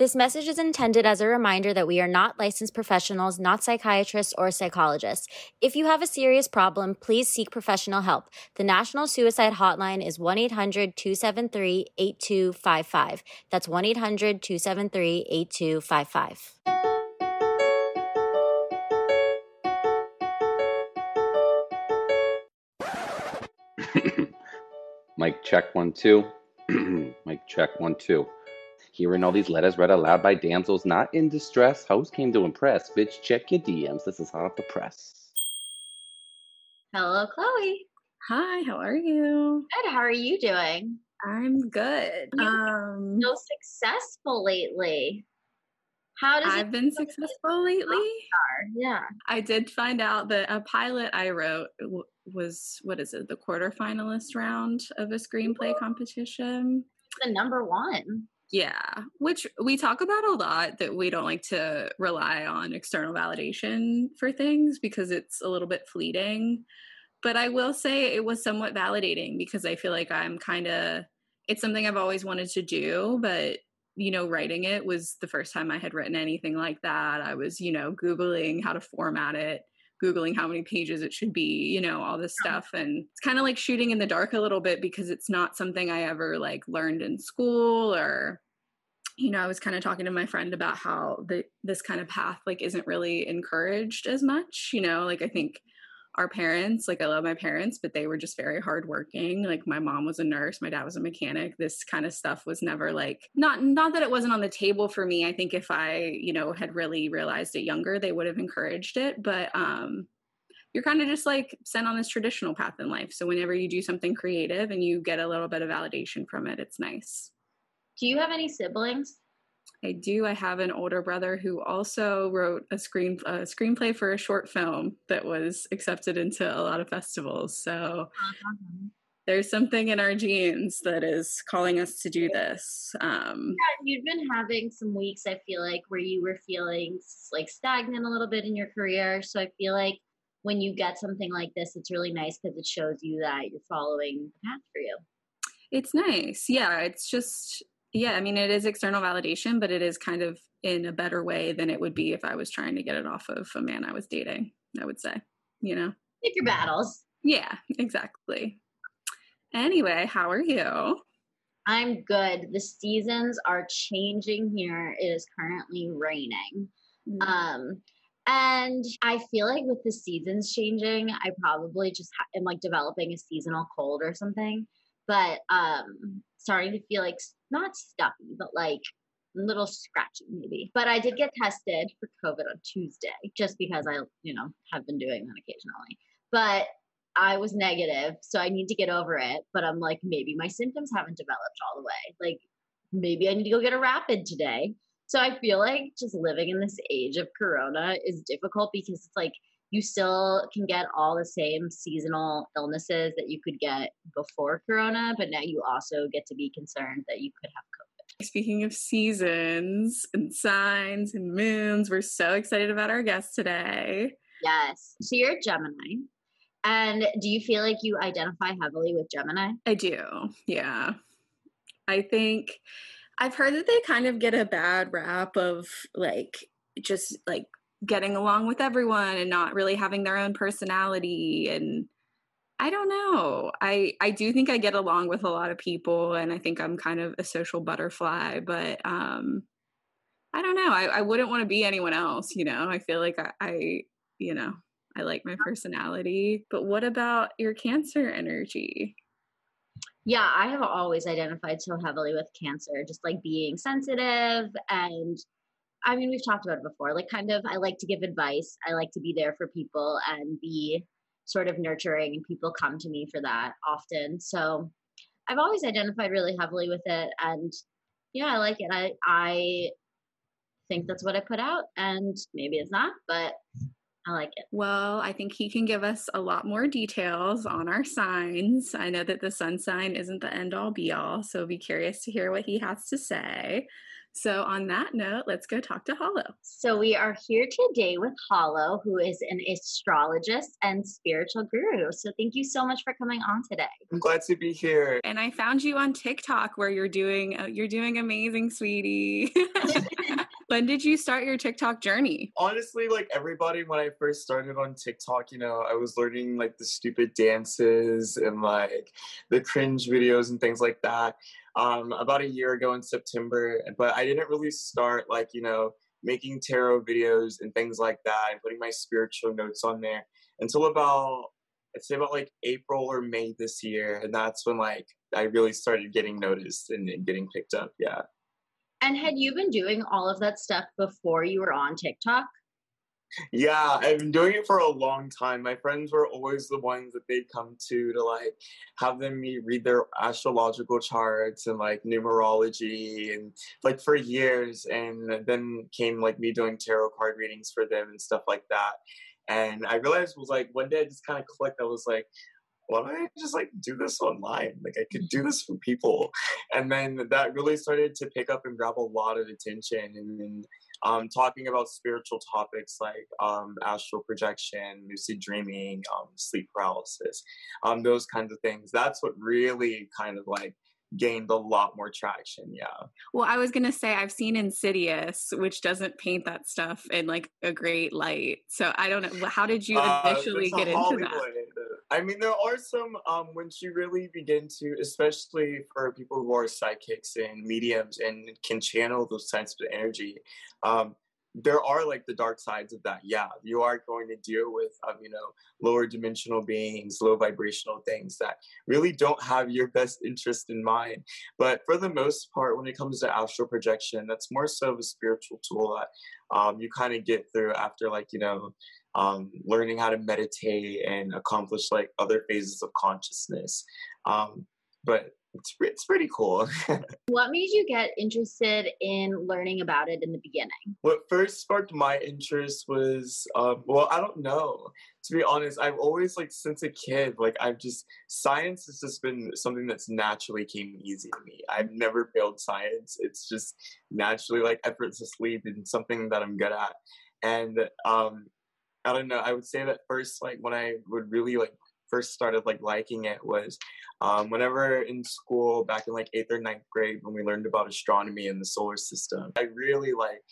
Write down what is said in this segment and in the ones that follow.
This message is intended as a reminder that we are not licensed professionals, not psychiatrists or psychologists. If you have a serious problem, please seek professional help. The National Suicide Hotline is 1 800 273 8255. That's 1 800 273 8255. Mic check one, two. Mike, check one, two. Hearing all these letters read aloud by damsels not in distress, host came to impress. Bitch, check your DMs. This is hot the press. Hello, Chloe. Hi, how are you? Good. How are you doing? I'm good. You Um, So successful lately. How does I've it been successful lately. Yeah. I did find out that a pilot I wrote w- was what is it, the quarterfinalist round of a screenplay competition. The number one. Yeah, which we talk about a lot that we don't like to rely on external validation for things because it's a little bit fleeting. But I will say it was somewhat validating because I feel like I'm kind of, it's something I've always wanted to do, but you know, writing it was the first time I had written anything like that. I was, you know, Googling how to format it, Googling how many pages it should be, you know, all this stuff. And it's kind of like shooting in the dark a little bit because it's not something I ever like learned in school or, you know, I was kind of talking to my friend about how the this kind of path like isn't really encouraged as much, you know, like I think our parents like i love my parents but they were just very hardworking like my mom was a nurse my dad was a mechanic this kind of stuff was never like not not that it wasn't on the table for me i think if i you know had really realized it younger they would have encouraged it but um you're kind of just like sent on this traditional path in life so whenever you do something creative and you get a little bit of validation from it it's nice Do you have any siblings? I do. I have an older brother who also wrote a screen a screenplay for a short film that was accepted into a lot of festivals. So there's something in our genes that is calling us to do this. Um, Yeah, you've been having some weeks, I feel like, where you were feeling like stagnant a little bit in your career. So I feel like when you get something like this, it's really nice because it shows you that you're following the path for you. it's nice. Yeah, it's just yeah. I mean, it is external validation, but it is kind of in a better way than it would be if I was trying to get it off of a man I was dating. I would say, you know. Pick your battles. Yeah, exactly. Anyway, how are you? I'm good. The seasons are changing here. It is currently raining. Um, and I feel like with the seasons changing, I probably just ha- am like developing a seasonal cold or something. But um, starting to feel like not stuffy, but like a little scratchy maybe. But I did get tested for COVID on Tuesday, just because I, you know, have been doing that occasionally. But I was negative, so I need to get over it. But I'm like, maybe my symptoms haven't developed all the way. Like, maybe I need to go get a rapid today. So I feel like just living in this age of corona is difficult because it's like you still can get all the same seasonal illnesses that you could get before corona, but now you also get to be concerned that you could have COVID. Speaking of seasons and signs and moons, we're so excited about our guest today. Yes. So you're a Gemini. And do you feel like you identify heavily with Gemini? I do. Yeah. I think I've heard that they kind of get a bad rap of like just like getting along with everyone and not really having their own personality and I don't know. I I do think I get along with a lot of people and I think I'm kind of a social butterfly, but um I don't know. I, I wouldn't want to be anyone else, you know. I feel like I, I you know, I like my personality. But what about your cancer energy? Yeah, I have always identified so heavily with cancer, just like being sensitive. And I mean, we've talked about it before. Like, kind of, I like to give advice, I like to be there for people and be sort of nurturing, and people come to me for that often. So I've always identified really heavily with it. And yeah, I like it. I, I, think that's what I put out, and maybe it's not, but I like it. Well, I think he can give us a lot more details on our signs. I know that the sun sign isn't the end all be all, so be curious to hear what he has to say. So, on that note, let's go talk to Hollow. So, we are here today with Hollow, who is an astrologist and spiritual guru. So, thank you so much for coming on today. I'm glad to be here. And I found you on TikTok where you're doing uh, you're doing amazing, sweetie. when did you start your TikTok journey? Honestly, like everybody, when I first started on TikTok, you know, I was learning like the stupid dances and like the cringe videos and things like that um, about a year ago in September, but I didn't really start like, you know, making tarot videos and things like that and putting my spiritual notes on there until about, I'd say about like April or May this year. And that's when like I really started getting noticed and, and getting picked up. Yeah. And had you been doing all of that stuff before you were on TikTok? Yeah, I've been doing it for a long time. My friends were always the ones that they'd come to to like have them me read their astrological charts and like numerology and like for years. And then came like me doing tarot card readings for them and stuff like that. And I realized was like one day I just kind of clicked. I was like, why don't I just like do this online? Like I could do this for people. And then that really started to pick up and grab a lot of attention. And then um, talking about spiritual topics like um, astral projection, lucid dreaming, um, sleep paralysis, um, those kinds of things. That's what really kind of like gained a lot more traction. Yeah. Well, I was gonna say I've seen Insidious, which doesn't paint that stuff in like a great light. So I don't know. How did you initially uh, get into that? I mean, there are some um, once you really begin to, especially for people who are psychics and mediums and can channel those types of energy. Um, there are like the dark sides of that. Yeah, you are going to deal with, um, you know, lower dimensional beings, low vibrational things that really don't have your best interest in mind. But for the most part, when it comes to astral projection, that's more so of a spiritual tool that um, you kind of get through after, like, you know, um, learning how to meditate and accomplish like other phases of consciousness. Um, but it's it's pretty cool. what made you get interested in learning about it in the beginning? What first sparked my interest was um, well, I don't know. To be honest, I've always like since a kid, like I've just science has just been something that's naturally came easy to me. I've never failed science. It's just naturally like effortlessly been something that I'm good at. And um, I don't know. I would say that first, like when I would really like first started like liking it was um, whenever in school back in like eighth or ninth grade when we learned about astronomy and the solar system. I really like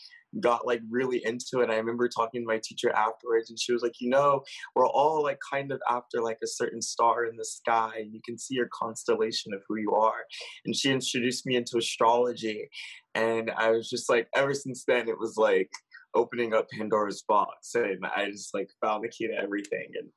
got like really into it. I remember talking to my teacher afterwards and she was like, you know, we're all like kind of after like a certain star in the sky and you can see your constellation of who you are. And she introduced me into astrology and I was just like ever since then it was like opening up Pandora's box and I just like found the key to everything and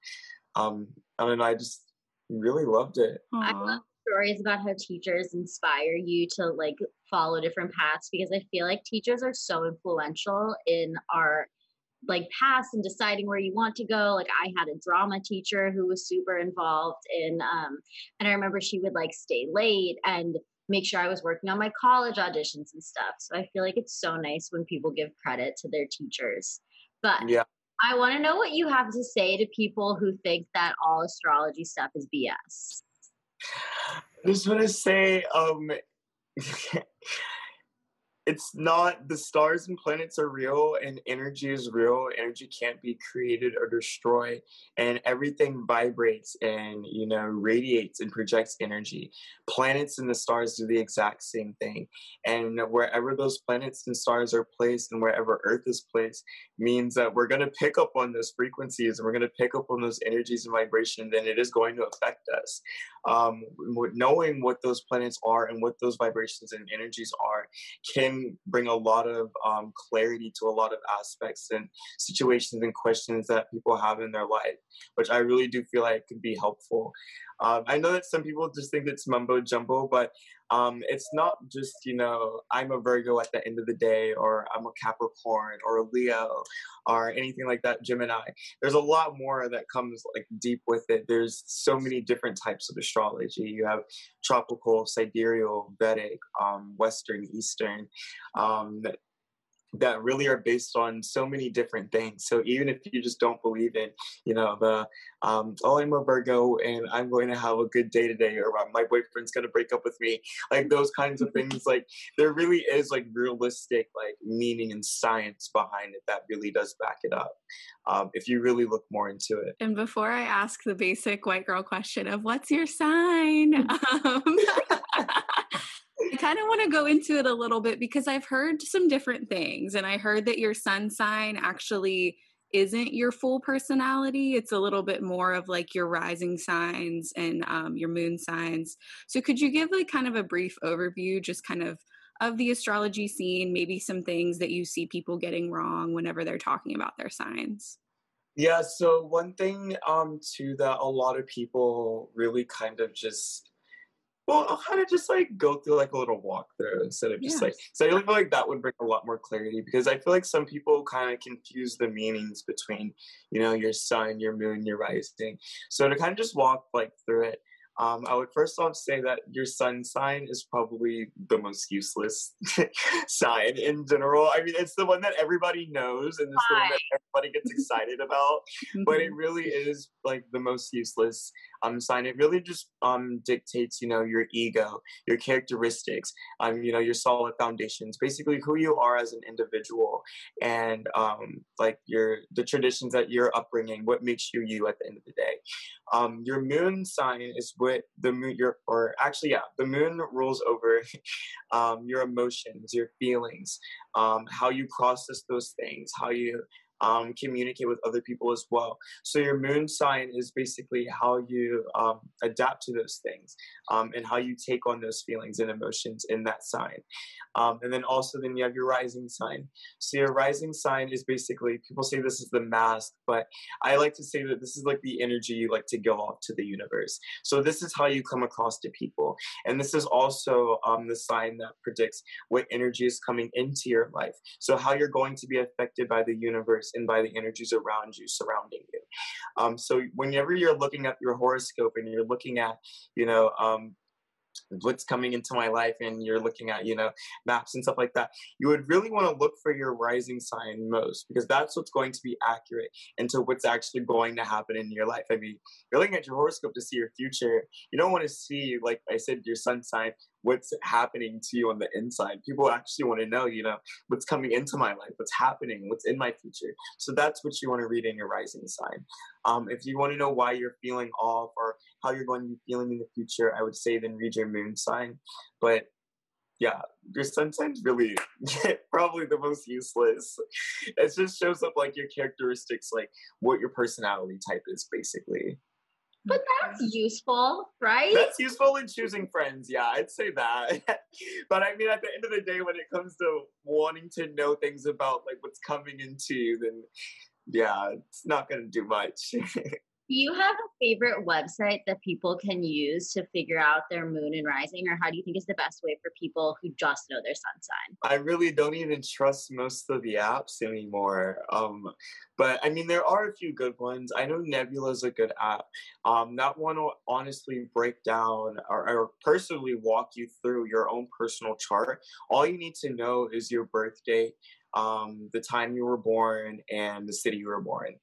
um I mean I just really loved it. Aww. I love stories about how teachers inspire you to like follow different paths because I feel like teachers are so influential in our like past and deciding where you want to go like i had a drama teacher who was super involved in um and i remember she would like stay late and make sure I was working on my college auditions and stuff. So I feel like it's so nice when people give credit to their teachers. But yeah. I want to know what you have to say to people who think that all astrology stuff is BS. I just want to say, um, it's not the stars and planets are real and energy is real. Energy can't be created or destroyed and everything vibrates and you know radiates and projects energy. Planets and the stars do the exact same thing and wherever those planets and stars are placed and wherever earth is placed means that we're going to pick up on those frequencies and we're going to pick up on those energies and vibrations and it is going to affect us. Um, knowing what those planets are and what those vibrations and energies are can bring a lot of um, clarity to a lot of aspects and situations and questions that people have in their life, which I really do feel like could be helpful. Um, I know that some people just think it's mumbo jumbo, but um, it's not just, you know, I'm a Virgo at the end of the day, or I'm a Capricorn, or a Leo, or anything like that, Gemini. There's a lot more that comes like deep with it. There's so many different types of astrology. You have tropical, sidereal, Vedic, um, Western, Eastern. That really are based on so many different things. So even if you just don't believe in, you know, the um, oh, I'm a Virgo and I'm going to have a good day today, or my boyfriend's going to break up with me, like those kinds of things. Like there really is like realistic like meaning and science behind it that really does back it up. Um, if you really look more into it. And before I ask the basic white girl question of what's your sign, um, kind of want to go into it a little bit because I've heard some different things. And I heard that your sun sign actually isn't your full personality. It's a little bit more of like your rising signs and um, your moon signs. So, could you give like kind of a brief overview, just kind of of the astrology scene, maybe some things that you see people getting wrong whenever they're talking about their signs? Yeah, so one thing um too that a lot of people really kind of just well, I'll kind of just like go through like a little walkthrough instead of just like so I feel like that would bring a lot more clarity because I feel like some people kind of confuse the meanings between you know your sun, your moon, your rising. So to kind of just walk like through it, um, I would first off say that your sun sign is probably the most useless sign in general. I mean, it's the one that everybody knows and it's the one that everybody gets excited about, but it mm-hmm. really is like the most useless um, sign. It really just um, dictates, you know, your ego, your characteristics, um, you know, your solid foundations, basically who you are as an individual, and um, like your the traditions that you're upbringing, what makes you you at the end of the day. Um, your moon sign is what the moon, your or actually, yeah, the moon rules over um, your emotions, your feelings, um, how you process those things, how you um, communicate with other people as well. So your moon sign is basically how you um, adapt to those things um, and how you take on those feelings and emotions in that sign. Um, and then also then you have your rising sign. So your rising sign is basically people say this is the mask, but I like to say that this is like the energy you like to give off to the universe. So this is how you come across to people, and this is also um, the sign that predicts what energy is coming into your life. So how you're going to be affected by the universe and by the energies around you, surrounding you. Um, so whenever you're looking at your horoscope and you're looking at, you know, um, what's coming into my life and you're looking at you know maps and stuff like that you would really want to look for your rising sign most because that's what's going to be accurate into what's actually going to happen in your life i mean you're looking at your horoscope to see your future you don't want to see like i said your sun sign what's happening to you on the inside. People actually want to know, you know, what's coming into my life, what's happening, what's in my future. So that's what you want to read in your rising sign. Um, if you want to know why you're feeling off or how you're going to be feeling in the future, I would say then read your moon sign. But yeah, your sun sign's really probably the most useless. It just shows up like your characteristics, like what your personality type is, basically. But that's useful, right? That's useful in choosing friends. Yeah, I'd say that. but I mean, at the end of the day, when it comes to wanting to know things about like what's coming into you, then yeah, it's not going to do much. Do you have a favorite website that people can use to figure out their moon and rising, or how do you think is the best way for people who just know their sun sign? I really don't even trust most of the apps anymore. Um, but I mean, there are a few good ones. I know Nebula is a good app. Um, that one will honestly break down or, or personally walk you through your own personal chart. All you need to know is your birth date um, the time you were born and the city you were born.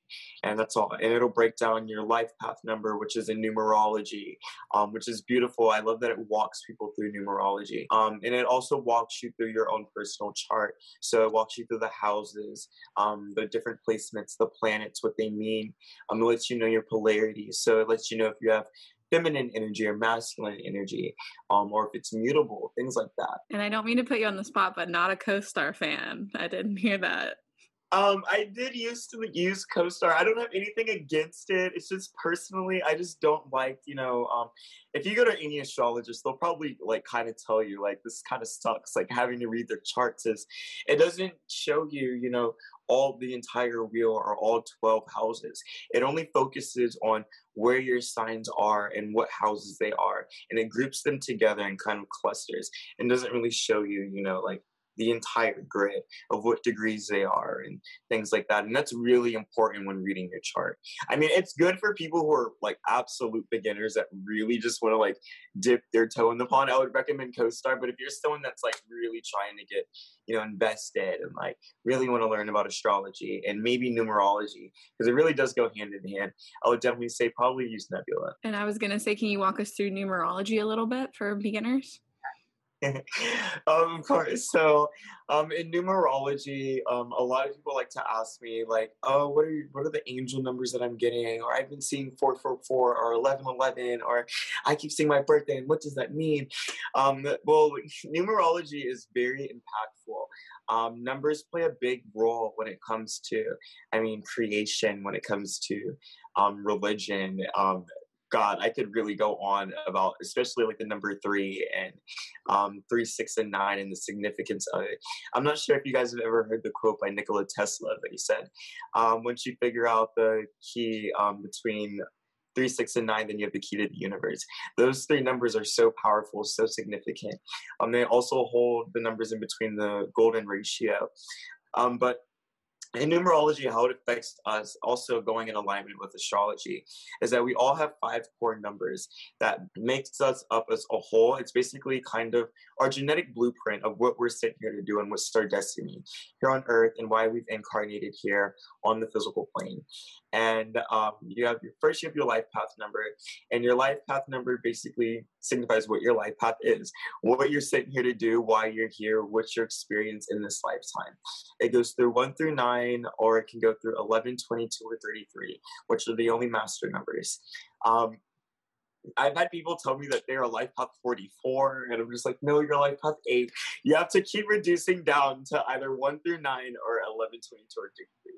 And that's all. And it'll break down your life path number, which is in numerology, um, which is beautiful. I love that it walks people through numerology. Um, and it also walks you through your own personal chart. So it walks you through the houses, um, the different placements, the planets, what they mean. Um, it lets you know your polarity. So it lets you know if you have feminine energy or masculine energy, um, or if it's mutable, things like that. And I don't mean to put you on the spot, but not a co-star fan. I didn't hear that. Um, I did used to use CoStar. I don't have anything against it. It's just personally, I just don't like, you know, um, if you go to any astrologist, they'll probably like kind of tell you like this kind of sucks. Like having to read their charts is, it doesn't show you, you know, all the entire wheel or all 12 houses. It only focuses on where your signs are and what houses they are. And it groups them together in kind of clusters and doesn't really show you, you know, like the entire grid of what degrees they are and things like that. And that's really important when reading your chart. I mean, it's good for people who are like absolute beginners that really just want to like dip their toe in the pond. I would recommend CoStar. But if you're someone that's like really trying to get, you know, invested and like really want to learn about astrology and maybe numerology, because it really does go hand in hand, I would definitely say probably use Nebula. And I was going to say, can you walk us through numerology a little bit for beginners? of course. So, um, in numerology, um, a lot of people like to ask me, like, "Oh, what are what are the angel numbers that I'm getting?" Or I've been seeing four four four or eleven eleven, or I keep seeing my birthday, and what does that mean? Um, well, numerology is very impactful. Um, numbers play a big role when it comes to, I mean, creation. When it comes to um, religion, um, God, I could really go on about, especially like the number three and um, three, six, and nine, and the significance of it. I'm not sure if you guys have ever heard the quote by Nikola Tesla, but he said, um, "Once you figure out the key um, between three, six, and nine, then you have the key to the universe." Those three numbers are so powerful, so significant. Um, they also hold the numbers in between the golden ratio. Um, but in numerology, how it affects us, also going in alignment with astrology, is that we all have five core numbers that makes us up as a whole. It's basically kind of our genetic blueprint of what we're sent here to do and what's our destiny here on Earth and why we've incarnated here on the physical plane. And um, you have your first, you have your life path number, and your life path number basically signifies what your life path is, what you're sitting here to do, why you're here, what's your experience in this lifetime. It goes through one through nine, or it can go through 11, 22, or 33, which are the only master numbers. Um, I've had people tell me that they're a life path 44, and I'm just like, no, you're life path 8. You have to keep reducing down to either 1 through 9 or 11, 22, or 33.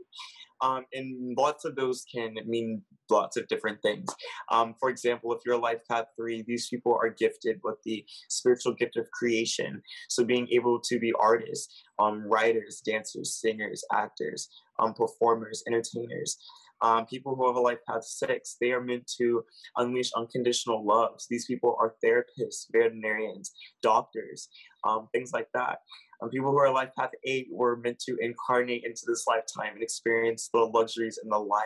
Um, and lots of those can mean lots of different things. Um, for example, if you're a life path three, these people are gifted with the spiritual gift of creation. So being able to be artists, um, writers, dancers, singers, actors, um, performers, entertainers. Um, people who have a life path six, they are meant to unleash unconditional loves. These people are therapists, veterinarians, doctors, um, things like that. Um, people who are life path eight were meant to incarnate into this lifetime and experience the luxuries in the life,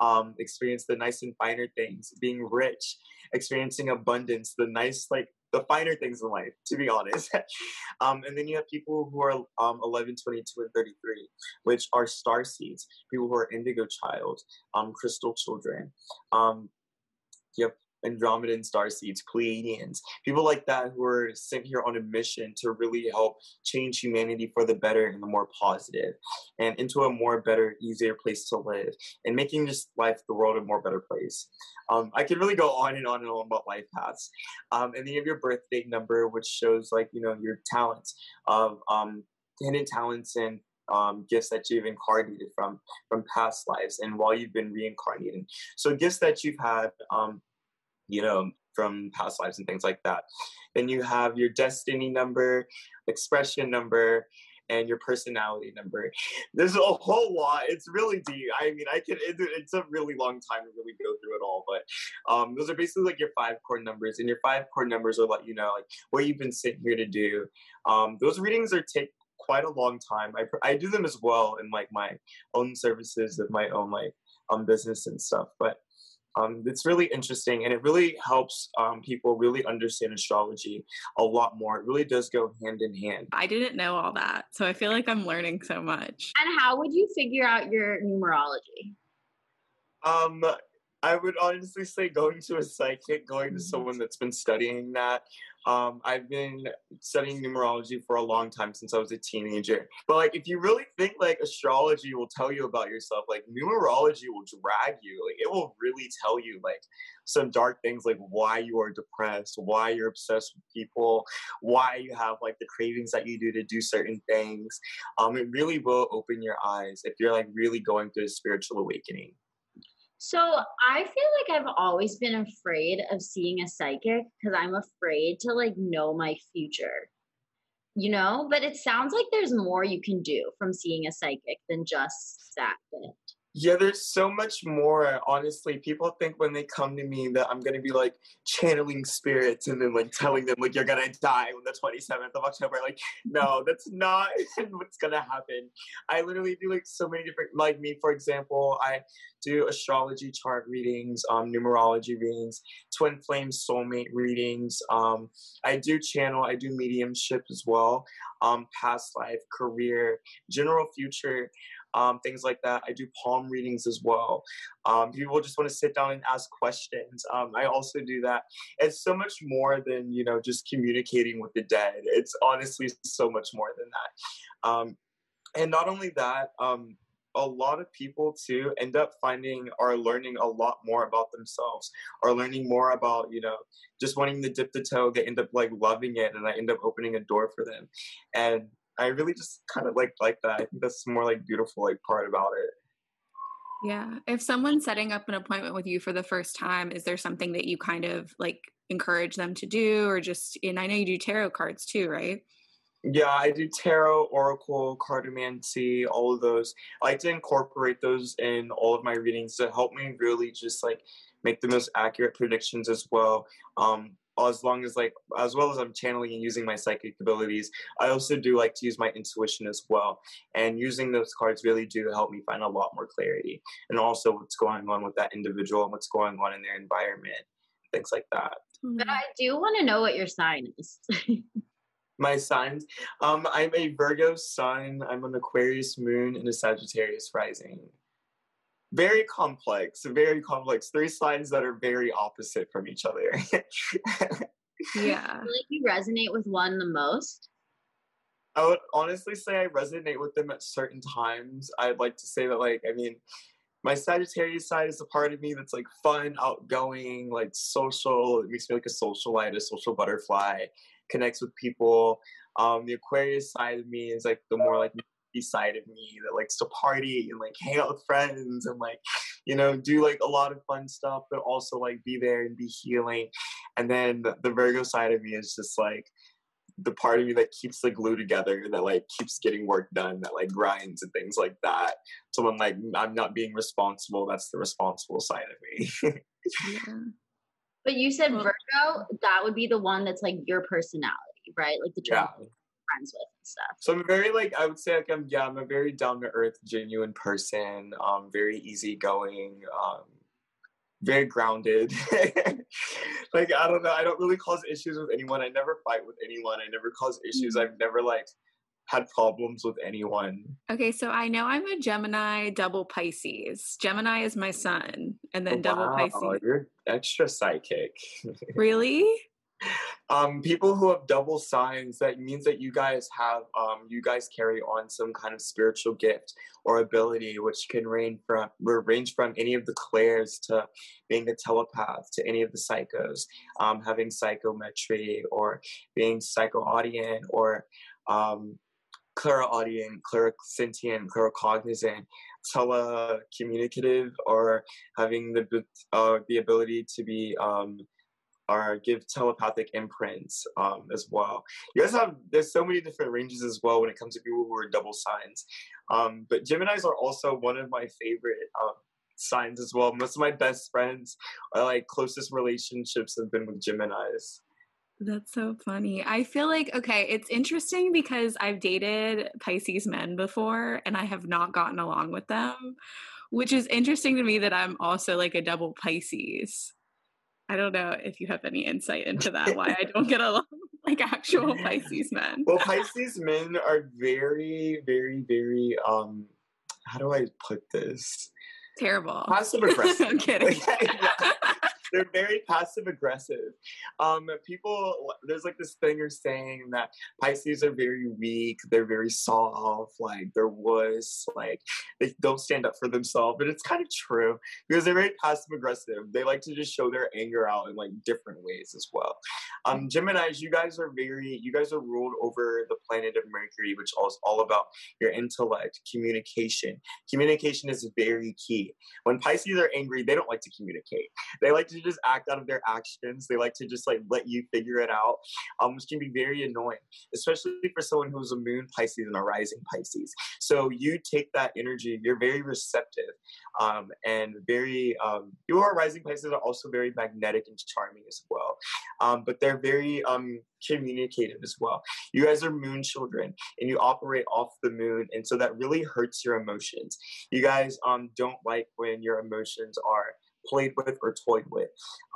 um, experience the nice and finer things, being rich, experiencing abundance, the nice like the finer things in life, to be honest. um, and then you have people who are um, 11, 22, and 33, which are star seeds, people who are indigo child, um, crystal children. Um, you have Andromedan star seeds, Pleiadians, people like that who are sent here on a mission to really help change humanity for the better and the more positive and into a more better, easier place to live and making just life, the world, a more better place. Um, I could really go on and on and on about life paths. Um, and then you have your birth date number, which shows like, you know, your talents of um, hidden talents and um, gifts that you've incarnated from from past lives and while you've been reincarnating. So gifts that you've had um, you know, from past lives and things like that. Then you have your destiny number, expression number, and your personality number. There's a whole lot. It's really deep. I mean, I can. It, it's a really long time to really go through it all. But um, those are basically like your five core numbers, and your five core numbers will let you know like what you've been sitting here to do. Um, those readings are take quite a long time. I I do them as well in like my own services of my own like um business and stuff, but um, it's really interesting and it really helps um, people really understand astrology a lot more. It really does go hand in hand. I didn't know all that, so I feel like I'm learning so much. And how would you figure out your numerology? Um, I would honestly say going to a psychic, going to mm-hmm. someone that's been studying that. Um, I've been studying numerology for a long time since I was a teenager. But like, if you really think like astrology will tell you about yourself, like numerology will drag you. Like, it will really tell you like some dark things, like why you are depressed, why you're obsessed with people, why you have like the cravings that you do to do certain things. Um, it really will open your eyes if you're like really going through a spiritual awakening. So I feel like I've always been afraid of seeing a psychic because I'm afraid to like know my future. You know, but it sounds like there's more you can do from seeing a psychic than just that bit. Yeah, there's so much more. Honestly, people think when they come to me that I'm gonna be like channeling spirits and then like telling them like you're gonna die on the 27th of October. Like, no, that's not what's gonna happen. I literally do like so many different. Like me, for example, I do astrology chart readings, um, numerology readings, twin flame soulmate readings. Um, I do channel. I do mediumship as well. Um, past life, career, general future um, things like that. I do palm readings as well. Um, people just want to sit down and ask questions. Um, I also do that. It's so much more than you know just communicating with the dead. It's honestly so much more than that. Um, and not only that, um, a lot of people too end up finding or learning a lot more about themselves or learning more about you know just wanting to dip the toe they end up like loving it and i end up opening a door for them and I really just kind of like like that. I think that's more like beautiful like part about it. Yeah. If someone's setting up an appointment with you for the first time, is there something that you kind of like encourage them to do or just and I know you do tarot cards too, right? Yeah, I do tarot, oracle, cartomancy, all of those. I like to incorporate those in all of my readings to help me really just like make the most accurate predictions as well. Um, as long as like as well as I'm channeling and using my psychic abilities, I also do like to use my intuition as well. And using those cards really do help me find a lot more clarity and also what's going on with that individual and what's going on in their environment, things like that. But I do want to know what your sign is. my signs. Um, I'm a Virgo sun, I'm an Aquarius moon, and a Sagittarius rising very complex, very complex. Three signs that are very opposite from each other. yeah. like you resonate with one the most? I would honestly say I resonate with them at certain times. I'd like to say that, like, I mean, my Sagittarius side is a part of me that's like fun, outgoing, like social. It makes me like a socialite, a social butterfly, connects with people. Um, the Aquarius side of me is like the more like side of me that likes to party and like hang out with friends and like you know do like a lot of fun stuff but also like be there and be healing. And then the, the virgo side of me is just like the part of me that keeps the glue together that like keeps getting work done that like grinds and things like that. So i'm like i'm not being responsible. That's the responsible side of me. Yeah. but you said virgo that would be the one that's like your personality right? Like the yeah friends with and stuff. So I'm very like I would say like I'm yeah I'm a very down to earth, genuine person. Um, very easygoing. Um, very grounded. like I don't know. I don't really cause issues with anyone. I never fight with anyone. I never cause issues. Mm-hmm. I've never like had problems with anyone. Okay, so I know I'm a Gemini double Pisces. Gemini is my sun, and then oh, double wow, Pisces. You're extra psychic. really? Um, people who have double signs, that means that you guys have, um, you guys carry on some kind of spiritual gift or ability, which can range from range from any of the clairs to being a telepath to any of the psychos, um, having psychometry or being psychoaudient or um, clairaudient, clairsentient, claircognizant, telecommunicative, or having the uh, the ability to be um, or give telepathic imprints um, as well. You guys have there's so many different ranges as well when it comes to people who are double signs. Um, but Gemini's are also one of my favorite um, signs as well. Most of my best friends are like closest relationships have been with Gemini's. That's so funny. I feel like, okay, it's interesting because I've dated Pisces men before and I have not gotten along with them, which is interesting to me that I'm also like a double Pisces. I don't know if you have any insight into that, why I don't get along like actual Pisces men. Well, Pisces men are very, very, very um how do I put this? Terrible. Passive aggressive. I'm kidding. they're very passive aggressive. Um, people, there's like this thing you're saying that Pisces are very weak, they're very soft, like they're wuss, like they don't stand up for themselves. But it's kind of true because they're very passive aggressive. They like to just show their anger out in like different ways as well. Um, Gemini's, you guys are very, you guys are ruled over the planet of Mercury, which is all about your intellect, communication. Communication is very key. When Pisces are angry, they don't like to communicate. They like to just act out of their actions. They like to just like let you figure it out, um, which can be very annoying, especially for someone who's a moon Pisces and a rising Pisces. So you take that energy. You're very receptive, um, and very. Um, you are rising Pisces are also very magnetic and charming as well, um, but they're very um communicative as well. You guys are moon children and you operate off the moon, and so that really hurts your emotions. You guys um don't like when your emotions are played with or toyed with.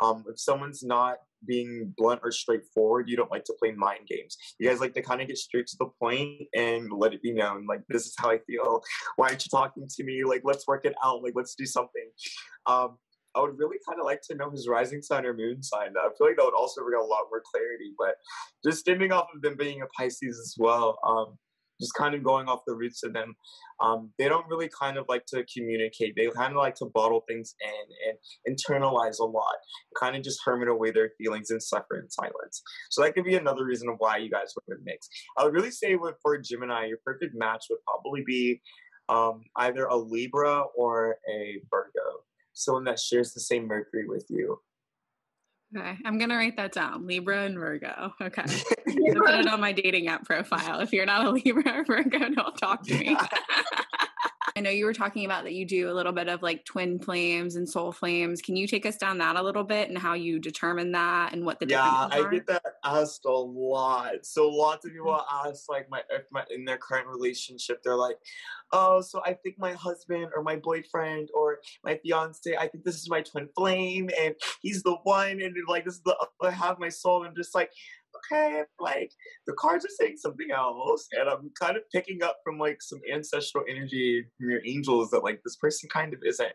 Um, if someone's not being blunt or straightforward, you don't like to play mind games. You guys like to kind of get straight to the point and let it be known, like this is how I feel. Why aren't you talking to me? Like let's work it out. Like let's do something. Um, I would really kind of like to know his rising sign or moon sign. I feel like that would also bring a lot more clarity. But just stemming off of them being a Pisces as well, um, just kind of going off the roots of them, um, they don't really kind of like to communicate. They kind of like to bottle things in and internalize a lot, kind of just hermit away their feelings and suffer in silence. So that could be another reason why you guys would mix. I would really say with for Gemini, your perfect match would probably be um, either a Libra or a Virgo someone that shares the same Mercury with you. Okay, I'm gonna write that down. Libra and Virgo. Okay, put it on my dating app profile. If you're not a Libra or Virgo, don't talk to me. I know you were talking about that you do a little bit of like twin flames and soul flames. Can you take us down that a little bit and how you determine that and what the difference is? yeah, I get that asked a lot. So lots of people ask like my if my in their current relationship, they're like, oh, so I think my husband or my boyfriend or my fiance, I think this is my twin flame and he's the one and like this is the I have my soul and just like okay, like the cards are saying something else, and I'm kind of picking up from like some ancestral energy from your angels that like this person kind of isn't.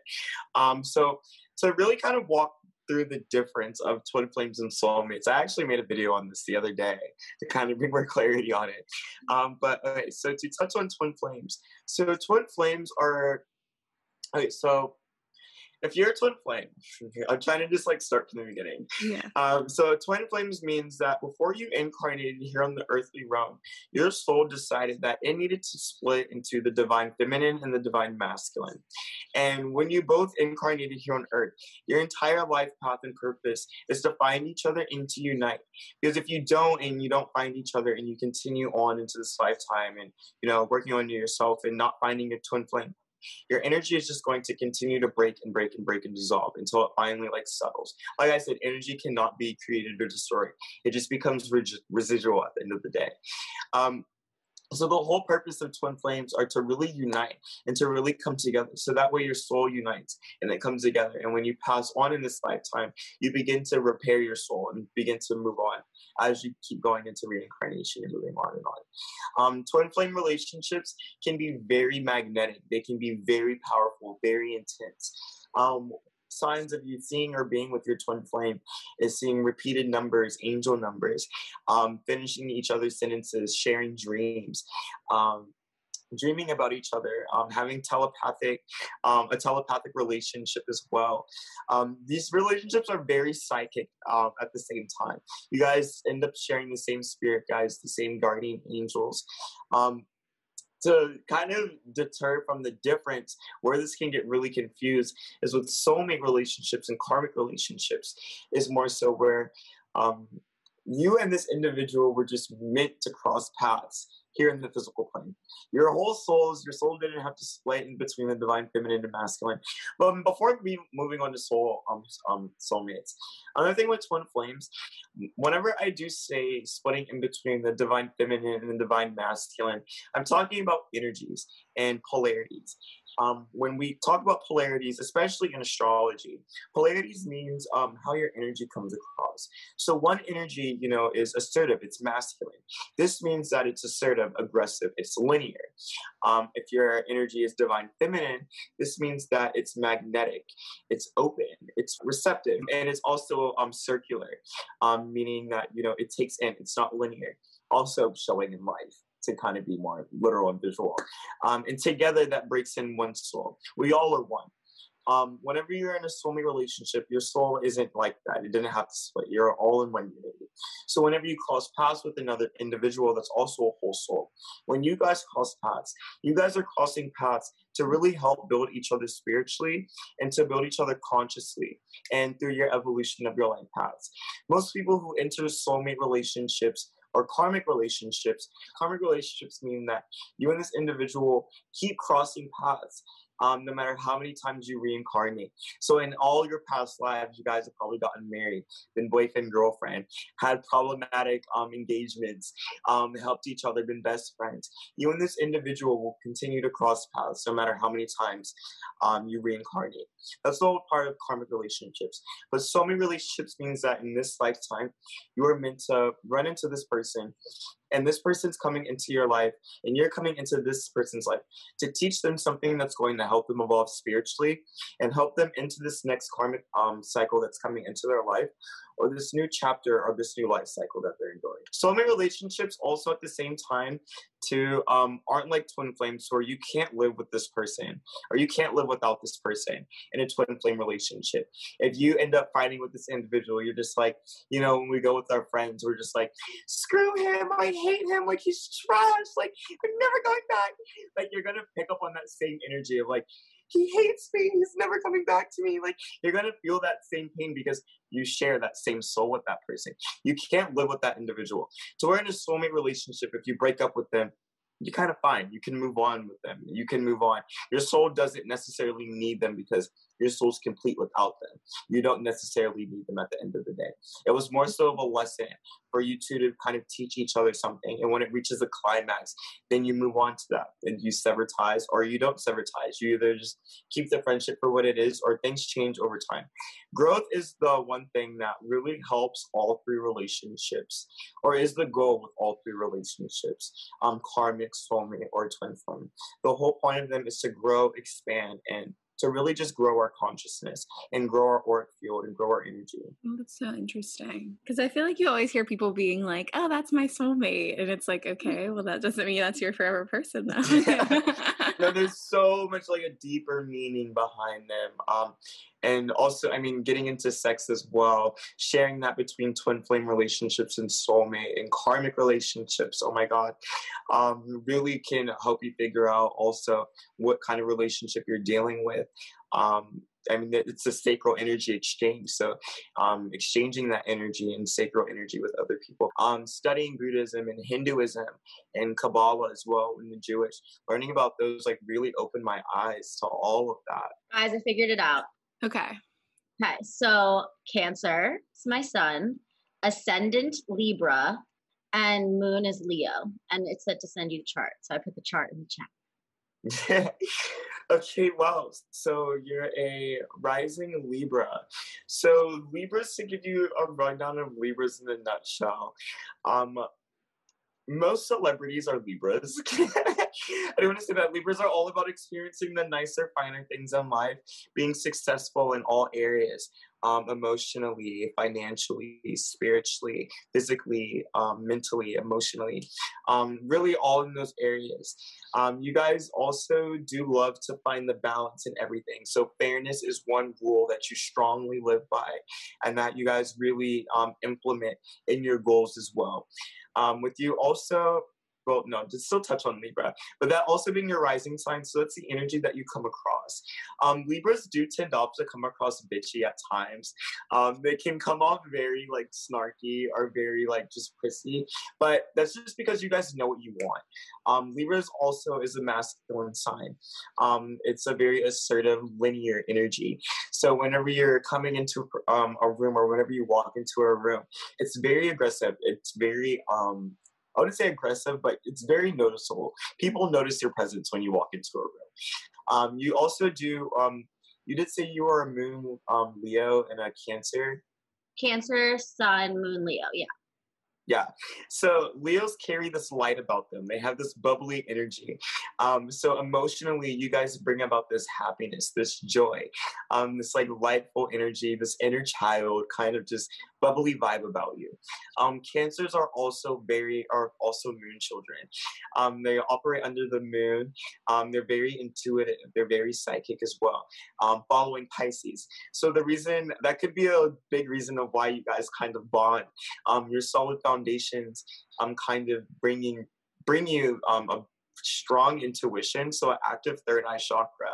Um, so so really kind of walk through the difference of twin flames and soulmates. I actually made a video on this the other day to kind of bring more clarity on it. Um, but okay, so to touch on twin flames, so twin flames are okay. So if you're a twin flame, I'm trying to just like start from the beginning. Yeah. Um, so twin flames means that before you incarnated here on the earthly realm, your soul decided that it needed to split into the divine feminine and the divine masculine. And when you both incarnated here on earth, your entire life path and purpose is to find each other and to unite. Because if you don't and you don't find each other and you continue on into this lifetime and you know working on yourself and not finding a twin flame, your energy is just going to continue to break and break and break and dissolve until it finally like settles. Like I said, energy cannot be created or destroyed. It just becomes residual at the end of the day. Um, so the whole purpose of twin flames are to really unite and to really come together. So that way your soul unites and it comes together. And when you pass on in this lifetime, you begin to repair your soul and begin to move on as you keep going into reincarnation and moving on and on. Um, twin flame relationships can be very magnetic. They can be very powerful, very intense. Um, signs of you seeing or being with your twin flame is seeing repeated numbers, angel numbers, um, finishing each other's sentences, sharing dreams. Um, dreaming about each other, um, having telepathic, um, a telepathic relationship as well. Um, these relationships are very psychic um, at the same time. You guys end up sharing the same spirit guys, the same guardian angels. To kind of deter from the difference where this can get really confused is with soulmate relationships and karmic relationships is more so where um, you and this individual were just meant to cross paths here in the physical plane. Your whole souls, your soul didn't have to split in between the divine feminine and masculine. But before me moving on to soul um, um soulmates, another thing with twin flames, whenever I do say splitting in between the divine feminine and the divine masculine, I'm talking about energies and polarities. Um, when we talk about polarities, especially in astrology, polarities means um, how your energy comes across. So one energy, you know, is assertive, it's masculine. This means that it's assertive, aggressive, it's linear. Um, if your energy is divine feminine, this means that it's magnetic, it's open, it's receptive, and it's also um, circular, um, meaning that, you know, it takes in, it's not linear. Also showing in life to kind of be more literal and visual. Um, and together that breaks in one soul. We all are one. um, whenever you're in a soulmate relationship, your soul isn't like that. It didn't have to split. You're all in one unity. So whenever you cross paths with another individual that's also a whole soul, when you guys cross paths, you guys are crossing paths to really help build each other spiritually and to build each other consciously and through your evolution of your life paths. Most people who enter soulmate relationships or karmic relationships. Karmic relationships mean that you and this individual keep crossing paths um, no matter how many times you reincarnate. So in all your past lives, you guys have probably gotten married, been boyfriend, girlfriend, had problematic um, engagements, um, helped each other, been best friends. You and this individual will continue to cross paths no matter how many times um, you reincarnate. That's all part of karmic relationships. But so many relationships means that in this lifetime, you are meant to run into this person and this person's coming into your life and you're coming into this person's life to teach them something that's going to help them evolve spiritually and help them into this next karmic um, cycle that's coming into their life or this new chapter or this new life cycle that they're enjoying. So many relationships also at the same time to um, aren't like twin flames where you can't live with this person or you can't live without this person in a twin flame relationship. If you end up fighting with this individual, you're just like, you know, when we go with our friends, we're just like, screw him, I hate him, like he's trash, like I'm never going back. Like you're gonna pick up on that same energy of like, he hates me. He's never coming back to me. Like you're gonna feel that same pain because you share that same soul with that person. You can't live with that individual. So we're in a soulmate relationship. If you break up with them, you're kind of fine. You can move on with them. You can move on. Your soul doesn't necessarily need them because your soul's complete without them. You don't necessarily need them at the end of the day. It was more so of a lesson for you two to kind of teach each other something. And when it reaches a climax, then you move on to that and you sever ties or you don't sever ties. You either just keep the friendship for what it is or things change over time. Growth is the one thing that really helps all three relationships or is the goal with all three relationships, um, karmic, soulmate, or twin flame. The whole point of them is to grow, expand, and to really just grow our consciousness and grow our auric field and grow our energy. Oh, that's so interesting. Because I feel like you always hear people being like, oh, that's my soulmate. And it's like, mm. okay, well, that doesn't mean that's your forever person, though. there's so much like a deeper meaning behind them. Um, and also i mean getting into sex as well sharing that between twin flame relationships and soulmate and karmic relationships oh my god um, really can help you figure out also what kind of relationship you're dealing with um, I mean, it's a sacral energy exchange. So, um, exchanging that energy and sacral energy with other people. Um, studying Buddhism and Hinduism and Kabbalah as well, and the Jewish, learning about those like really opened my eyes to all of that. Guys, I figured it out. Okay. Okay, so Cancer is my sun, Ascendant Libra, and Moon is Leo. And it said to send you the chart. So I put the chart in the chat. okay, wow. So you're a rising Libra. So Libras, to give you a rundown of Libras in a nutshell, um, most celebrities are Libras. I don't want to say that Libras are all about experiencing the nicer, finer things in life, being successful in all areas, um, emotionally, financially, spiritually, physically, um, mentally, emotionally, um, really all in those areas. Um, you guys also do love to find the balance in everything. So fairness is one rule that you strongly live by, and that you guys really um, implement in your goals as well. Um, with you also well, no, just still touch on Libra, but that also being your rising sign, so that's the energy that you come across. Um, Libras do tend to come across bitchy at times. Um, they can come off very like snarky or very like just prissy, but that's just because you guys know what you want. Um, Libras also is a masculine sign. Um, it's a very assertive, linear energy. So whenever you're coming into um, a room or whenever you walk into a room, it's very aggressive. It's very um I wouldn't say aggressive, but it's very noticeable. People notice your presence when you walk into a room. Um, you also do. Um, you did say you are a Moon um, Leo and a Cancer. Cancer, Sun, Moon, Leo. Yeah. Yeah. So Leos carry this light about them. They have this bubbly energy. Um, so emotionally, you guys bring about this happiness, this joy, um, this like lightful energy, this inner child kind of just bubbly vibe about you. Um, cancers are also very are also moon children. Um, they operate under the moon. Um, they're very intuitive. They're very psychic as well. Um, following Pisces. So the reason that could be a big reason of why you guys kind of bond. Um, your solid foundations um kind of bringing bring you um, a strong intuition, so an active third eye chakra.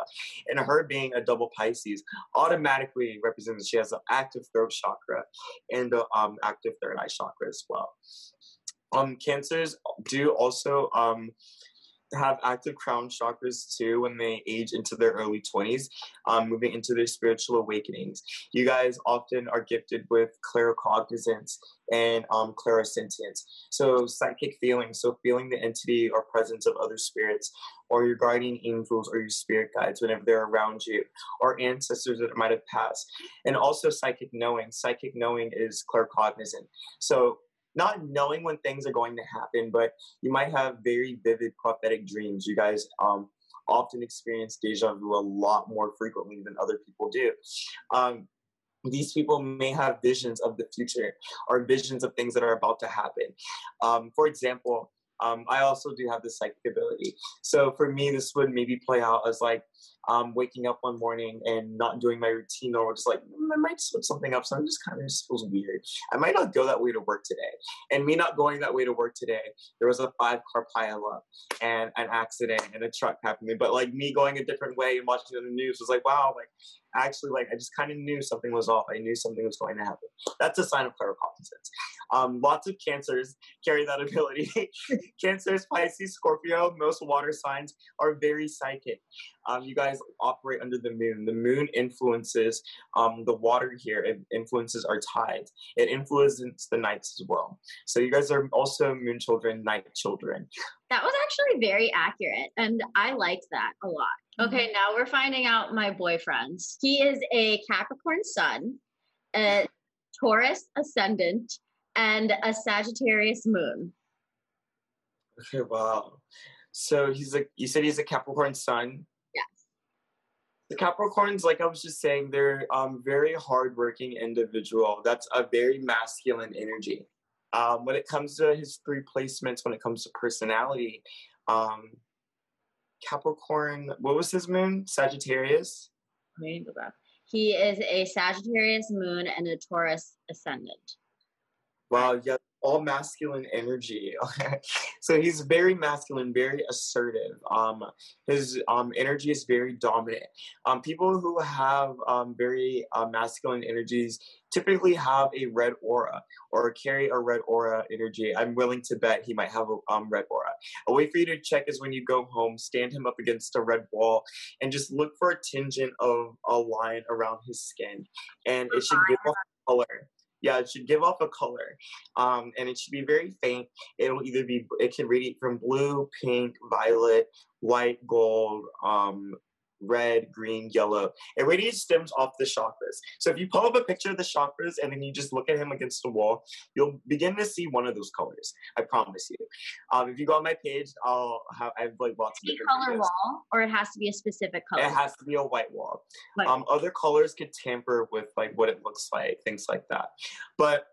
And her being a double Pisces automatically represents she has an active throat chakra and the um, active third eye chakra as well. Um, cancers do also um, have active crown chakras too when they age into their early 20s, um, moving into their spiritual awakenings. You guys often are gifted with claircognizance and um, clairsentience. So, psychic feelings, so feeling the entity or presence of other spirits, or your guardian angels or your spirit guides whenever they're around you, or ancestors that might have passed. And also, psychic knowing. Psychic knowing is claircognizant. So, not knowing when things are going to happen, but you might have very vivid prophetic dreams. You guys um, often experience deja vu a lot more frequently than other people do. Um, these people may have visions of the future or visions of things that are about to happen. Um, for example, um, I also do have the psychic ability. So for me, this would maybe play out as like um, waking up one morning and not doing my routine or just like mm, I might switch something up. So I'm just kind of just feels weird. I might not go that way to work today. And me not going that way to work today, there was a five car pile up and an accident and a truck happening. But like me going a different way and watching the news was like, wow, like actually like I just kind of knew something was off. I knew something was going to happen. That's a sign of claircognizance. Um, lots of cancers carry that ability. cancers, Pisces, Scorpio, most water signs are very psychic. Um, you guys operate under the moon. The moon influences um, the water here. It influences our tides. It influences the nights as well. So you guys are also moon children, night children. That was actually very accurate, and I liked that a lot. Okay, now we're finding out my boyfriends. He is a Capricorn sun, a Taurus ascendant, and a Sagittarius moon. Okay, wow. So he's a you said he's a Capricorn sun. The Capricorns, like I was just saying, they're um very hardworking individual. That's a very masculine energy. Um, when it comes to his three placements, when it comes to personality, um, Capricorn, what was his moon? Sagittarius. Let me go back. He is a Sagittarius moon and a Taurus ascendant. Wow, yeah, all masculine energy. so he's very masculine, very assertive. Um, his um, energy is very dominant. Um, people who have um, very uh, masculine energies typically have a red aura or carry a red aura energy. I'm willing to bet he might have a um, red aura. A way for you to check is when you go home, stand him up against a red wall and just look for a tangent of a line around his skin. And it should give off color yeah, it should give off a color, um, and it should be very faint. It'll either be it can radiate from blue, pink, violet, white, gold, um, red, green, yellow. It radiates stems off the chakras. So if you pull up a picture of the chakras and then you just look at him against the wall, you'll begin to see one of those colors. I promise you. Um, if you go on my page, I'll have I have like lots of different color wall, or it has to be a specific color. It has to be a white wall. Um, other colors could tamper with like what it looks like, things like that. But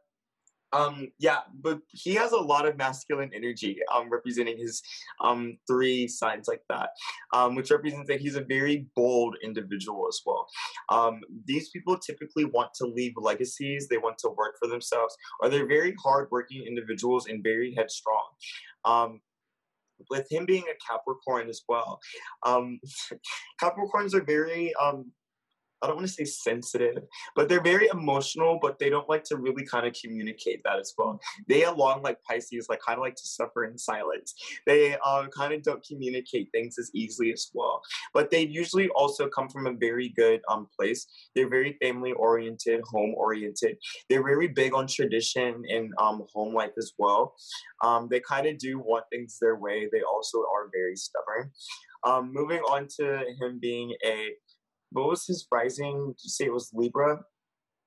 um, yeah, but he has a lot of masculine energy, um, representing his um three signs like that, um, which represents that he's a very bold individual as well. Um, these people typically want to leave legacies, they want to work for themselves, or they're very hardworking individuals and very headstrong. Um, with him being a Capricorn as well, um, Capricorns are very um, I don't want to say sensitive, but they're very emotional, but they don't like to really kind of communicate that as well. They, along like Pisces, like kind of like to suffer in silence. They uh, kind of don't communicate things as easily as well. But they usually also come from a very good um, place. They're very family oriented, home oriented. They're very big on tradition and um, home life as well. Um, they kind of do want things their way. They also are very stubborn. Um, moving on to him being a what was his rising? Did you say it was Libra?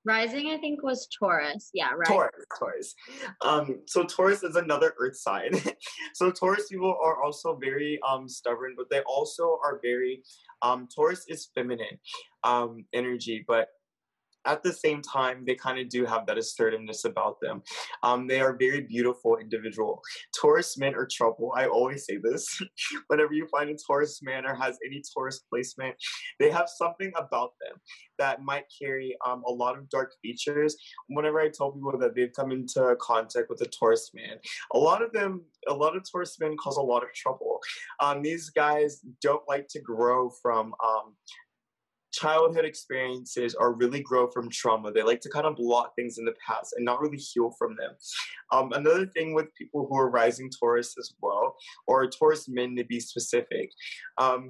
Rising, I think, was Taurus. Yeah, right. Taurus, Taurus. Um, so Taurus is another Earth sign. so Taurus people are also very um stubborn, but they also are very um Taurus is feminine um energy, but at the same time, they kind of do have that assertiveness about them. Um, they are very beautiful individual. Taurus men are trouble. I always say this. Whenever you find a Taurus man or has any Taurus placement, they have something about them that might carry um, a lot of dark features. Whenever I tell people that they've come into contact with a Taurus man, a lot of them, a lot of Taurus men cause a lot of trouble. Um, these guys don't like to grow from um, childhood experiences or really grow from trauma. They like to kind of blot things in the past and not really heal from them. Um, another thing with people who are rising Taurus as well, or Taurus men to be specific, um,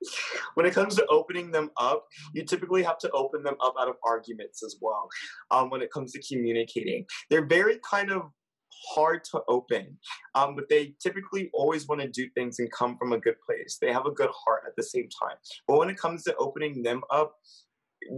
when it comes to opening them up, you typically have to open them up out of arguments as well. Um, when it comes to communicating, they're very kind of hard to open, um, but they typically always want to do things and come from a good place. They have a good heart at the same time. But when it comes to opening them up,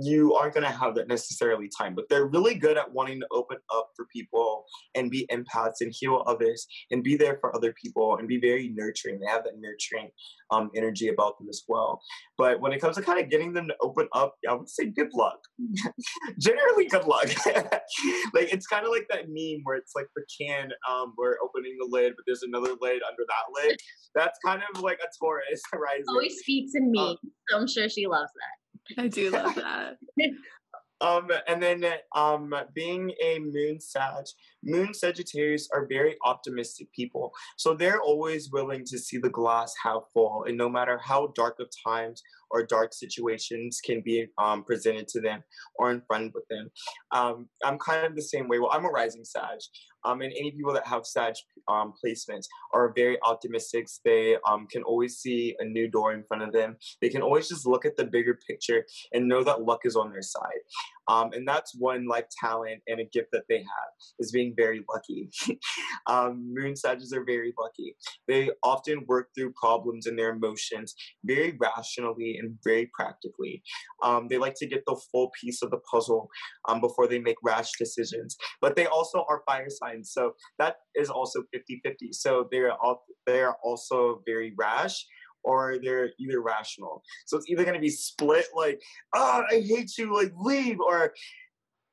you aren't going to have that necessarily time, but they're really good at wanting to open up for people and be empaths and heal others and be there for other people and be very nurturing. They have that nurturing um, energy about them as well. But when it comes to kind of getting them to open up, I would say good luck. Generally, good luck. like it's kind of like that meme where it's like the can, um, we're opening the lid, but there's another lid under that lid. That's kind of like a Taurus rising. Always speaks in me, um, so I'm sure she loves that. I do love that. um, and then um, being a moon Sag, moon Sagittarius are very optimistic people. So they're always willing to see the glass half full. And no matter how dark of times or dark situations can be um, presented to them or in front of them, um, I'm kind of the same way. Well, I'm a rising Sag. Um, and any people that have Sag um, placements are very optimistic. They um, can always see a new door in front of them. They can always just look at the bigger picture and know that luck is on their side. Um, and that's one life talent and a gift that they have is being very lucky. um, moon Sages are very lucky. They often work through problems and their emotions very rationally and very practically. Um, they like to get the full piece of the puzzle um, before they make rash decisions. But they also are fire signs, so that is also 50-50. So they're all, they're also very rash or they're either rational. So it's either going to be split, like, oh, I hate you, like, leave, or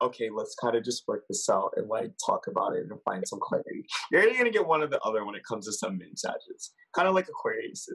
okay, let's kind of just work this out and like talk about it and find some clarity. You're either going to get one or the other when it comes to some moon Sages, kind of like Aquarius.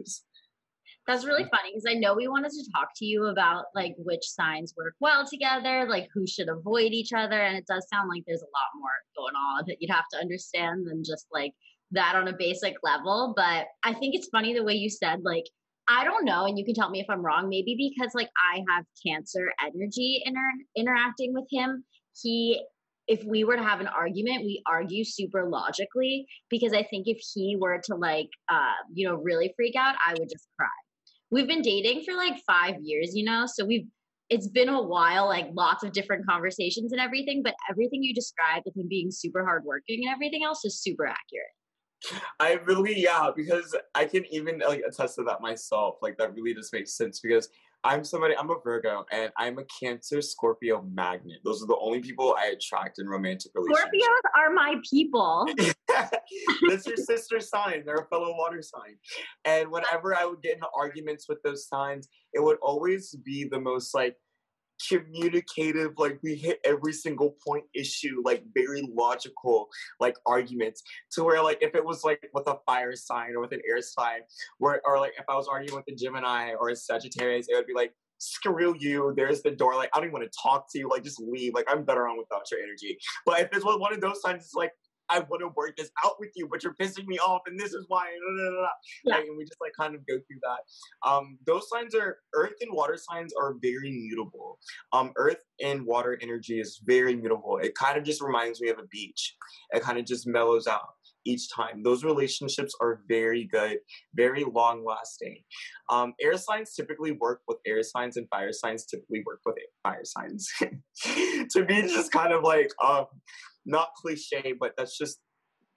That's really funny because I know we wanted to talk to you about like which signs work well together, like who should avoid each other. And it does sound like there's a lot more going on that you'd have to understand than just like that on a basic level. But I think it's funny the way you said, like, I don't know, and you can tell me if I'm wrong. Maybe because like I have Cancer energy inter- interacting with him. He, if we were to have an argument, we argue super logically because I think if he were to like, uh, you know, really freak out, I would just cry. We've been dating for like five years, you know, so we've it's been a while, like lots of different conversations and everything, but everything you described with him being super hardworking and everything else is super accurate. I really, yeah, because I can even like attest to that myself. Like that really just makes sense because I'm somebody, I'm a Virgo and I'm a Cancer Scorpio magnet. Those are the only people I attract in romantic relationships. Scorpios are my people. That's your sister sign. They're a fellow water sign. And whenever I would get into arguments with those signs, it would always be the most like communicative like we hit every single point issue like very logical like arguments to where like if it was like with a fire sign or with an air sign where or like if i was arguing with a gemini or a sagittarius it would be like screw you there's the door like i don't even want to talk to you like just leave like i'm better on without your energy. But if it's one of those signs it's like I want to work this out with you, but you're pissing me off, and this is why. Blah, blah, blah. Yeah. And we just like kind of go through that. Um, those signs are earth and water signs are very mutable. Um, earth and water energy is very mutable. It kind of just reminds me of a beach. It kind of just mellows out each time. Those relationships are very good, very long lasting. Um, air signs typically work with air signs, and fire signs typically work with fire signs. to me, just kind of like um, not cliche, but that's just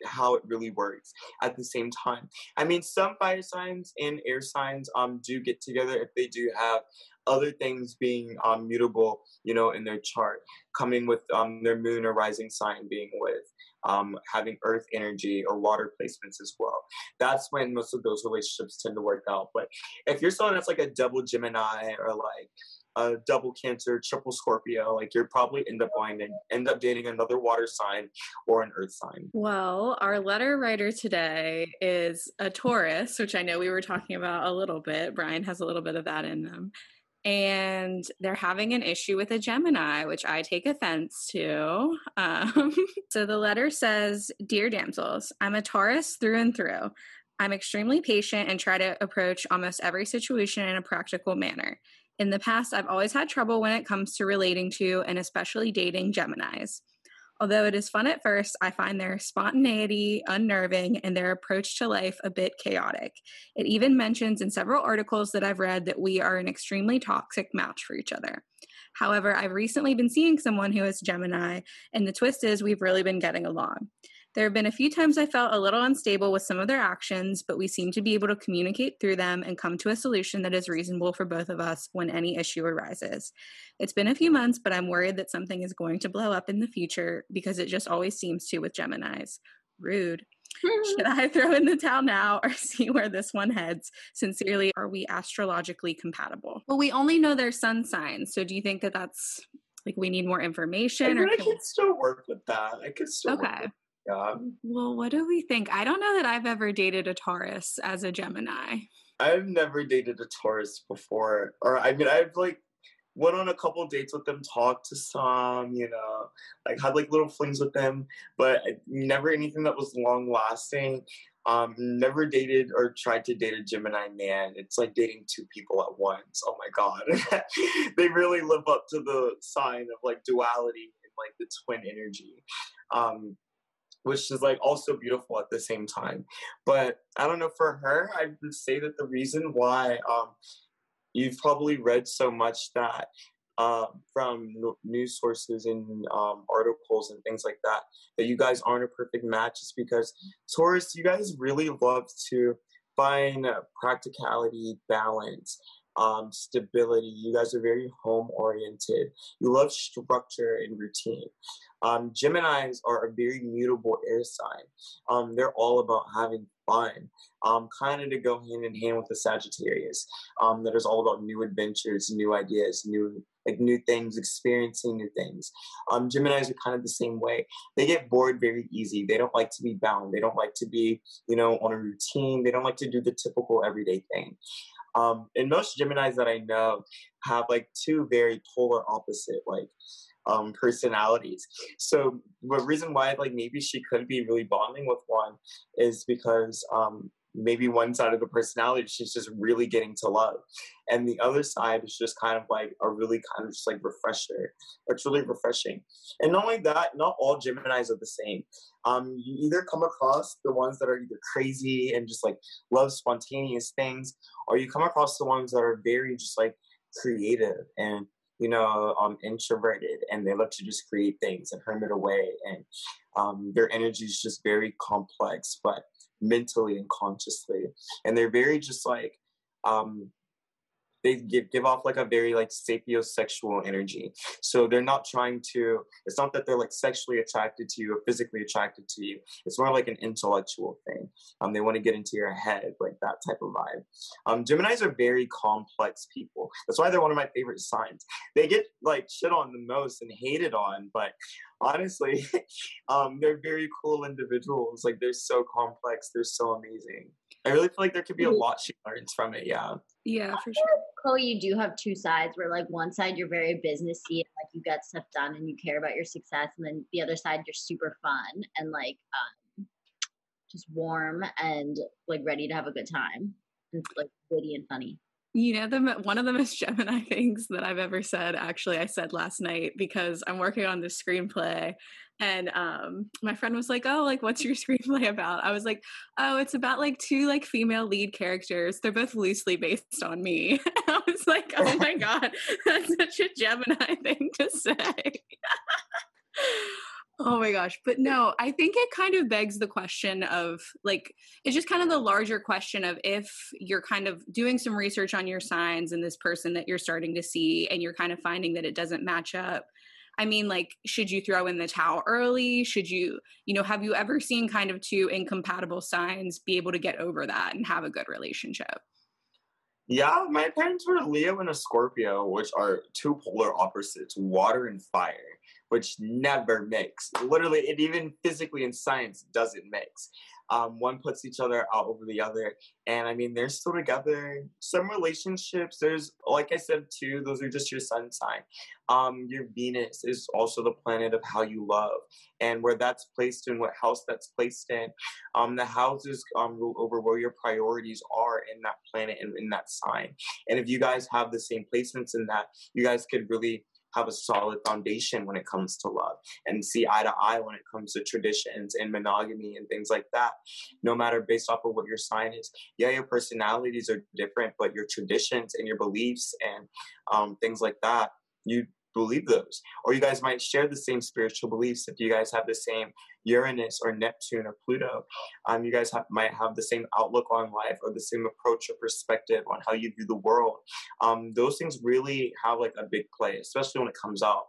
how it really works at the same time. I mean, some fire signs and air signs um do get together if they do have other things being um mutable, you know, in their chart, coming with um their moon or rising sign being with um having earth energy or water placements as well. That's when most of those relationships tend to work out. But if you're someone that's like a double Gemini or like a double Cancer, triple Scorpio, like you're probably end up going and end up dating another water sign or an earth sign. Well, our letter writer today is a Taurus, which I know we were talking about a little bit. Brian has a little bit of that in them. And they're having an issue with a Gemini, which I take offense to. Um, so the letter says Dear damsels, I'm a Taurus through and through. I'm extremely patient and try to approach almost every situation in a practical manner. In the past, I've always had trouble when it comes to relating to and especially dating Geminis. Although it is fun at first, I find their spontaneity unnerving and their approach to life a bit chaotic. It even mentions in several articles that I've read that we are an extremely toxic match for each other. However, I've recently been seeing someone who is Gemini, and the twist is we've really been getting along. There have been a few times I felt a little unstable with some of their actions, but we seem to be able to communicate through them and come to a solution that is reasonable for both of us when any issue arises. It's been a few months, but I'm worried that something is going to blow up in the future because it just always seems to with Geminis. Rude. Should I throw in the towel now or see where this one heads? Sincerely, are we astrologically compatible? Well, we only know their sun signs. So do you think that that's like we need more information? I, mean, or I can still work with that. I could still. Okay. Yeah. Well, what do we think? I don't know that I've ever dated a Taurus as a Gemini. I've never dated a Taurus before, or I mean, I've like went on a couple dates with them, talked to some, you know, like had like little flings with them, but never anything that was long lasting. Um, never dated or tried to date a Gemini man. It's like dating two people at once. Oh my god, they really live up to the sign of like duality and like the twin energy. Um, which is like also beautiful at the same time. But I don't know for her, I would say that the reason why um, you've probably read so much that uh, from news sources and um, articles and things like that that you guys aren't a perfect match is because Taurus, you guys really love to find practicality, balance, um, stability. You guys are very home oriented. You love structure and routine. Um, Geminis are a very mutable air sign. Um, they're all about having fun, um, kind of to go hand in hand with the Sagittarius. Um, that is all about new adventures, new ideas, new like new things, experiencing new things. Um, Geminis are kind of the same way. They get bored very easy. They don't like to be bound. They don't like to be, you know, on a routine. They don't like to do the typical everyday thing. Um, and most Geminis that I know have like two very polar opposite like um, personalities. So the reason why like maybe she could be really bonding with one is because um, maybe one side of the personality she's just really getting to love. And the other side is just kind of like a really kind of just like refresher. It's really refreshing. And not only that not all geminis are the same. Um, you either come across the ones that are either crazy and just like love spontaneous things or you come across the ones that are very just like creative and you know um, introverted and they love to just create things and hermit away. And um, their energy is just very complex but mentally and consciously. And they're very just like um they give, give off like a very like sapiosexual energy. So they're not trying to it's not that they're like sexually attracted to you or physically attracted to you. It's more like an intellectual thing. Um they want to get into your head like that type of vibe. Um geminis are very complex people. That's why they're one of my favorite signs. They get like shit on the most and hated on but honestly um they're very cool individuals. Like they're so complex. They're so amazing I really feel like there could be a lot she learns from it. Yeah. Yeah, for sure. Chloe, you do have two sides where, like, one side you're very businessy and like you get stuff done and you care about your success, and then the other side you're super fun and like um, just warm and like ready to have a good time and like witty and funny. You know, the one of the most Gemini things that I've ever said, actually, I said last night because I'm working on this screenplay and um my friend was like oh like what's your screenplay about? I was like oh it's about like two like female lead characters. They're both loosely based on me. I was like oh my god that's such a gemini thing to say. Oh my gosh. But no, I think it kind of begs the question of like, it's just kind of the larger question of if you're kind of doing some research on your signs and this person that you're starting to see, and you're kind of finding that it doesn't match up, I mean, like, should you throw in the towel early? Should you, you know, have you ever seen kind of two incompatible signs be able to get over that and have a good relationship? Yeah, my parents were Leo and a Scorpio, which are two polar opposites, water and fire, which never mix. Literally, it even physically in science doesn't mix. Um, one puts each other out over the other. And I mean, they're still together. Some relationships, there's, like I said too, those are just your sun sign. Um, your Venus is also the planet of how you love and where that's placed in, what house that's placed in. Um, the houses um, rule over where your priorities are in that planet and in that sign. And if you guys have the same placements in that, you guys could really have a solid foundation when it comes to love and see eye to eye when it comes to traditions and monogamy and things like that. No matter based off of what your sign is. Yeah, your personalities are different, but your traditions and your beliefs and um, things like that, you believe those. Or you guys might share the same spiritual beliefs if you guys have the same Uranus or Neptune or Pluto. Um, you guys have, might have the same outlook on life or the same approach or perspective on how you view the world. Um, those things really have like a big play, especially when it comes out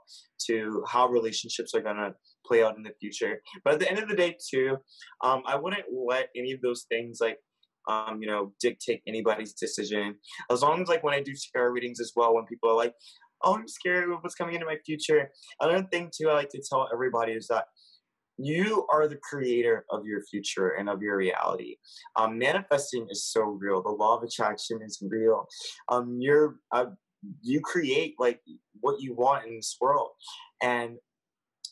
to how relationships are going to play out in the future. But at the end of the day, too, um, I wouldn't let any of those things like um, you know, dictate anybody's decision. As long as like when I do tarot readings as well, when people are like, oh, I'm scared of what's coming into my future. Another thing too, I like to tell everybody is that you are the creator of your future and of your reality. Um, manifesting is so real. The law of attraction is real. Um, you're uh, you create like what you want in this world, and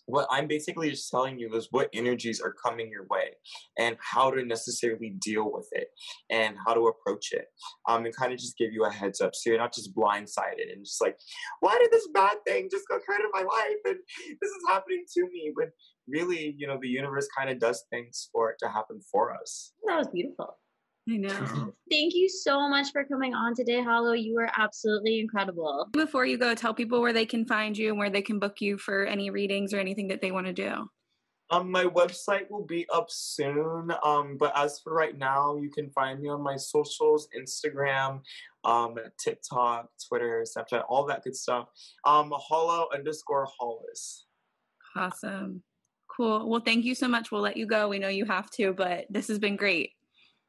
what I'm basically just telling you is what energies are coming your way and how to necessarily deal with it and how to approach it. Um, and kind of just give you a heads up so you're not just blindsided and just like, why did this bad thing just kind of my life and this is happening to me? But really, you know, the universe kind of does things for it to happen for us. That was beautiful. I know. Thank you so much for coming on today, Hollow. You were absolutely incredible. Before you go, tell people where they can find you and where they can book you for any readings or anything that they want to do. Um, my website will be up soon. Um, but as for right now, you can find me on my socials, Instagram, um, TikTok, Twitter, Snapchat, all that good stuff. Um, hollow underscore Hollis. Awesome. Cool. Well, thank you so much. We'll let you go. We know you have to, but this has been great.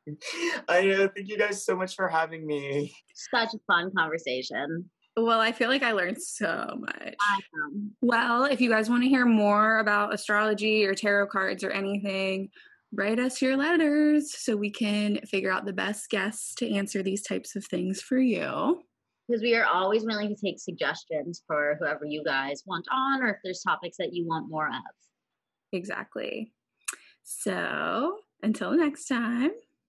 I uh, thank you guys so much for having me. Such a fun conversation. Well, I feel like I learned so much. Well, if you guys want to hear more about astrology or tarot cards or anything, write us your letters so we can figure out the best guests to answer these types of things for you. Because we are always willing to take suggestions for whoever you guys want on, or if there's topics that you want more of. Exactly. So until next time,